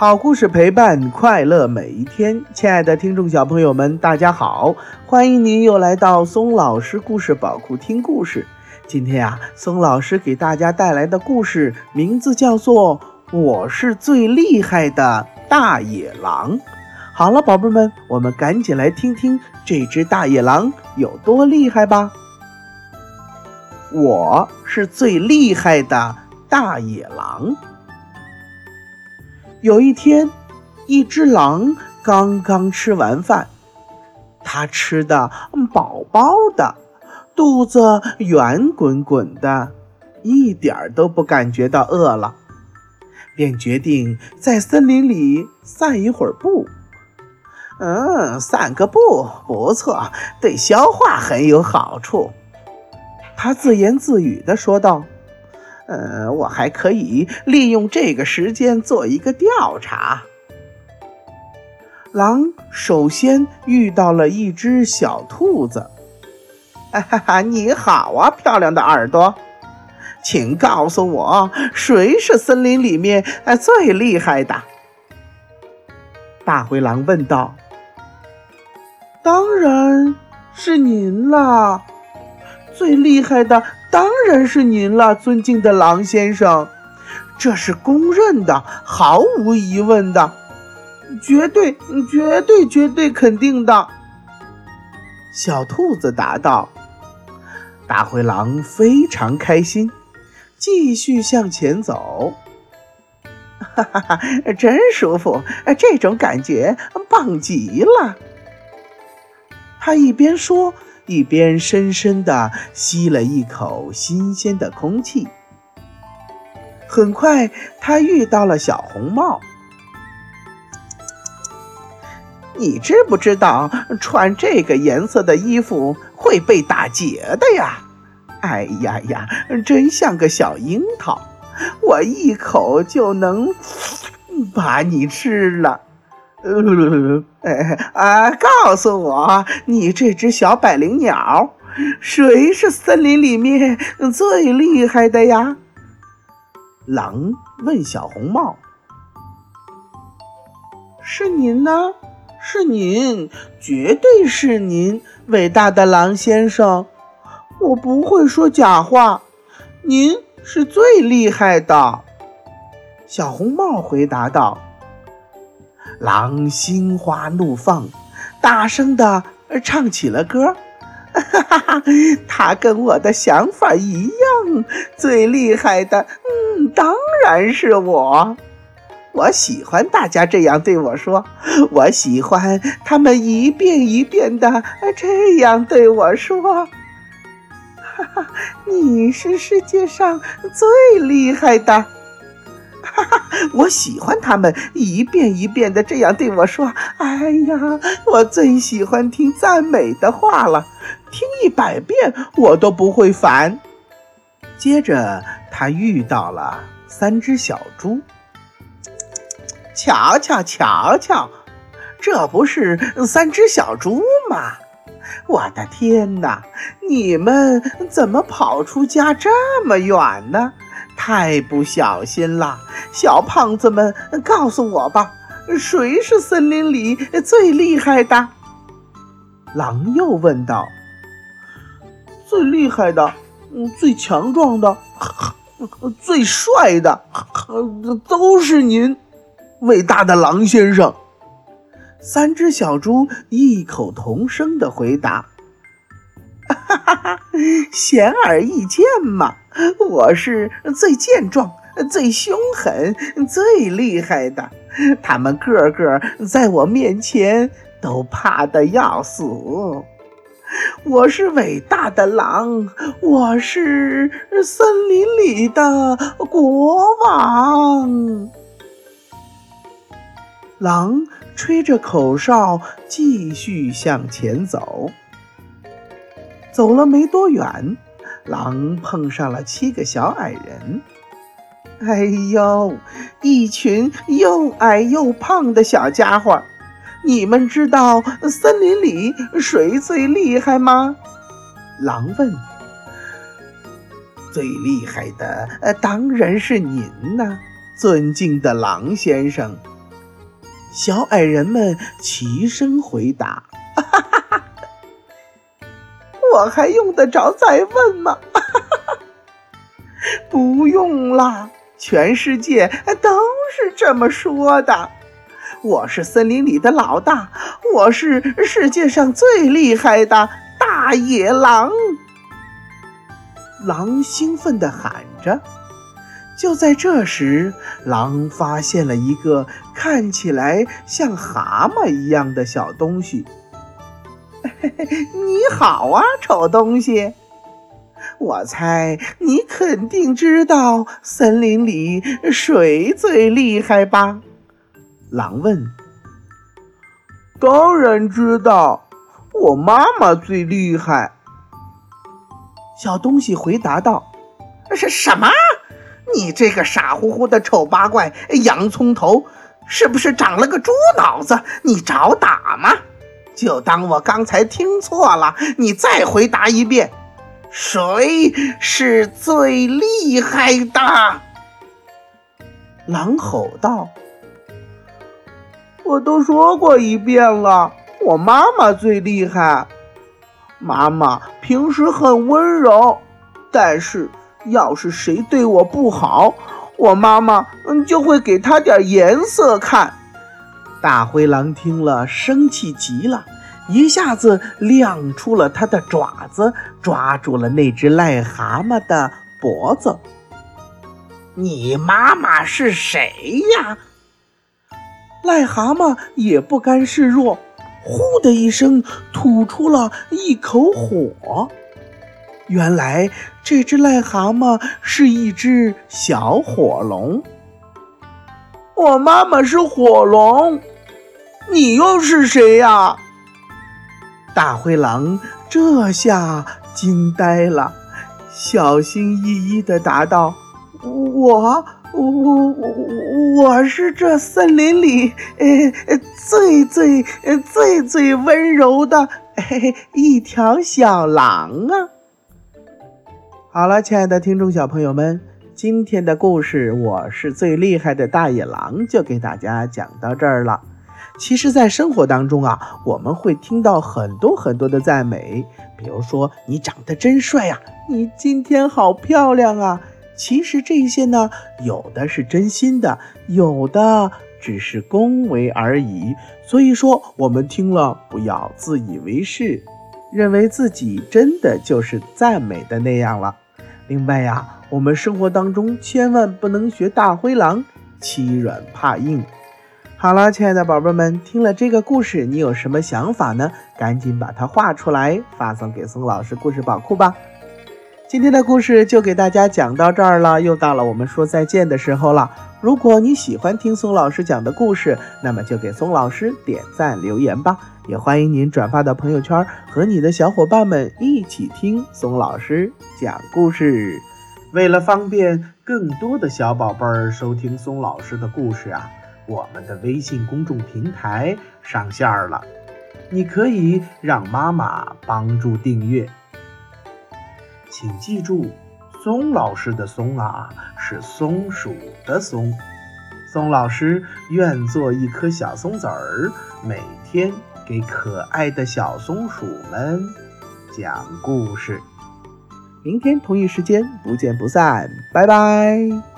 好故事陪伴快乐每一天，亲爱的听众小朋友们，大家好！欢迎您又来到松老师故事宝库听故事。今天呀，松老师给大家带来的故事名字叫做《我是最厉害的大野狼》。好了，宝贝们，我们赶紧来听听这只大野狼有多厉害吧！我是最厉害的大野狼。有一天，一只狼刚刚吃完饭，它吃的饱饱的，肚子圆滚滚的，一点儿都不感觉到饿了，便决定在森林里散一会儿步。嗯，散个步不错，对消化很有好处。他自言自语地说道。呃，我还可以利用这个时间做一个调查。狼首先遇到了一只小兔子。哈哈，你好啊，漂亮的耳朵，请告诉我，谁是森林里面最厉害的？大灰狼问道。当然是您啦，最厉害的。当然是您了，尊敬的狼先生，这是公认的，毫无疑问的，绝对、绝对、绝对肯定的。小兔子答道。大灰狼非常开心，继续向前走。哈哈哈，真舒服，这种感觉棒极了。他一边说。一边深深地吸了一口新鲜的空气。很快，他遇到了小红帽。你知不知道穿这个颜色的衣服会被打结的呀？哎呀呀，真像个小樱桃，我一口就能把你吃了。呃，哎啊！告诉我，你这只小百灵鸟，谁是森林里面最厉害的呀？狼问小红帽：“是您呢？是您，绝对是您，伟大的狼先生！我不会说假话，您是最厉害的。”小红帽回答道。狼心花怒放，大声地唱起了歌。哈哈哈，他跟我的想法一样，最厉害的，嗯，当然是我。我喜欢大家这样对我说，我喜欢他们一遍一遍的这样对我说。哈哈，你是世界上最厉害的。哈哈，我喜欢他们一遍一遍的这样对我说：“哎呀，我最喜欢听赞美的话了，听一百遍我都不会烦。”接着，他遇到了三只小猪。瞧瞧瞧瞧，这不是三只小猪吗？我的天哪，你们怎么跑出家这么远呢？太不小心了，小胖子们，告诉我吧，谁是森林里最厉害的？狼又问道。最厉害的，最强壮的，最帅的，都是您，伟大的狼先生。三只小猪异口同声的回答。哈哈哈，显而易见嘛，我是最健壮、最凶狠、最厉害的，他们个个在我面前都怕得要死。我是伟大的狼，我是森林里的国王。狼吹着口哨，继续向前走。走了没多远，狼碰上了七个小矮人。哎呦，一群又矮又胖的小家伙！你们知道森林里谁最厉害吗？狼问。最厉害的，呃，当然是您呐，尊敬的狼先生。小矮人们齐声回答：“哈哈哈！我还用得着再问吗？哈哈哈！不用啦，全世界都是这么说的。我是森林里的老大，我是世界上最厉害的大野狼。”狼兴奋地喊着。就在这时，狼发现了一个看起来像蛤蟆一样的小东西。你好啊，丑东西！我猜你肯定知道森林里谁最厉害吧？狼问。当然知道，我妈妈最厉害。小东西回答道。是什么？你这个傻乎乎的丑八怪，洋葱头，是不是长了个猪脑子？你找打吗？就当我刚才听错了，你再回答一遍，谁是最厉害的？狼吼道：“我都说过一遍了，我妈妈最厉害。妈妈平时很温柔，但是……”要是谁对我不好，我妈妈嗯就会给他点颜色看。大灰狼听了，生气极了，一下子亮出了它的爪子，抓住了那只癞蛤蟆的脖子。你妈妈是谁呀？癞蛤蟆也不甘示弱，呼的一声吐出了一口火。原来这只癞蛤蟆是一只小火龙。我妈妈是火龙，你又是谁呀？大灰狼这下惊呆了，小心翼翼地答道：“我我我我是这森林里呃最最最最温柔的一条小狼啊！”好了，亲爱的听众小朋友们，今天的故事《我是最厉害的大野狼》就给大家讲到这儿了。其实，在生活当中啊，我们会听到很多很多的赞美，比如说“你长得真帅呀”，“你今天好漂亮啊”。其实这些呢，有的是真心的，有的只是恭维而已。所以说，我们听了不要自以为是。认为自己真的就是赞美的那样了。另外呀，我们生活当中千万不能学大灰狼，欺软怕硬。好了，亲爱的宝贝们，听了这个故事，你有什么想法呢？赶紧把它画出来，发送给宋老师故事宝库吧。今天的故事就给大家讲到这儿了，又到了我们说再见的时候了。如果你喜欢听宋老师讲的故事，那么就给宋老师点赞留言吧。也欢迎您转发到朋友圈，和你的小伙伴们一起听宋老师讲故事。为了方便更多的小宝贝儿收听宋老师的故事啊，我们的微信公众平台上线了，你可以让妈妈帮助订阅。请记住，松老师的松啊，是松鼠的松。松老师愿做一颗小松子儿，每天给可爱的小松鼠们讲故事。明天同一时间不见不散，拜拜。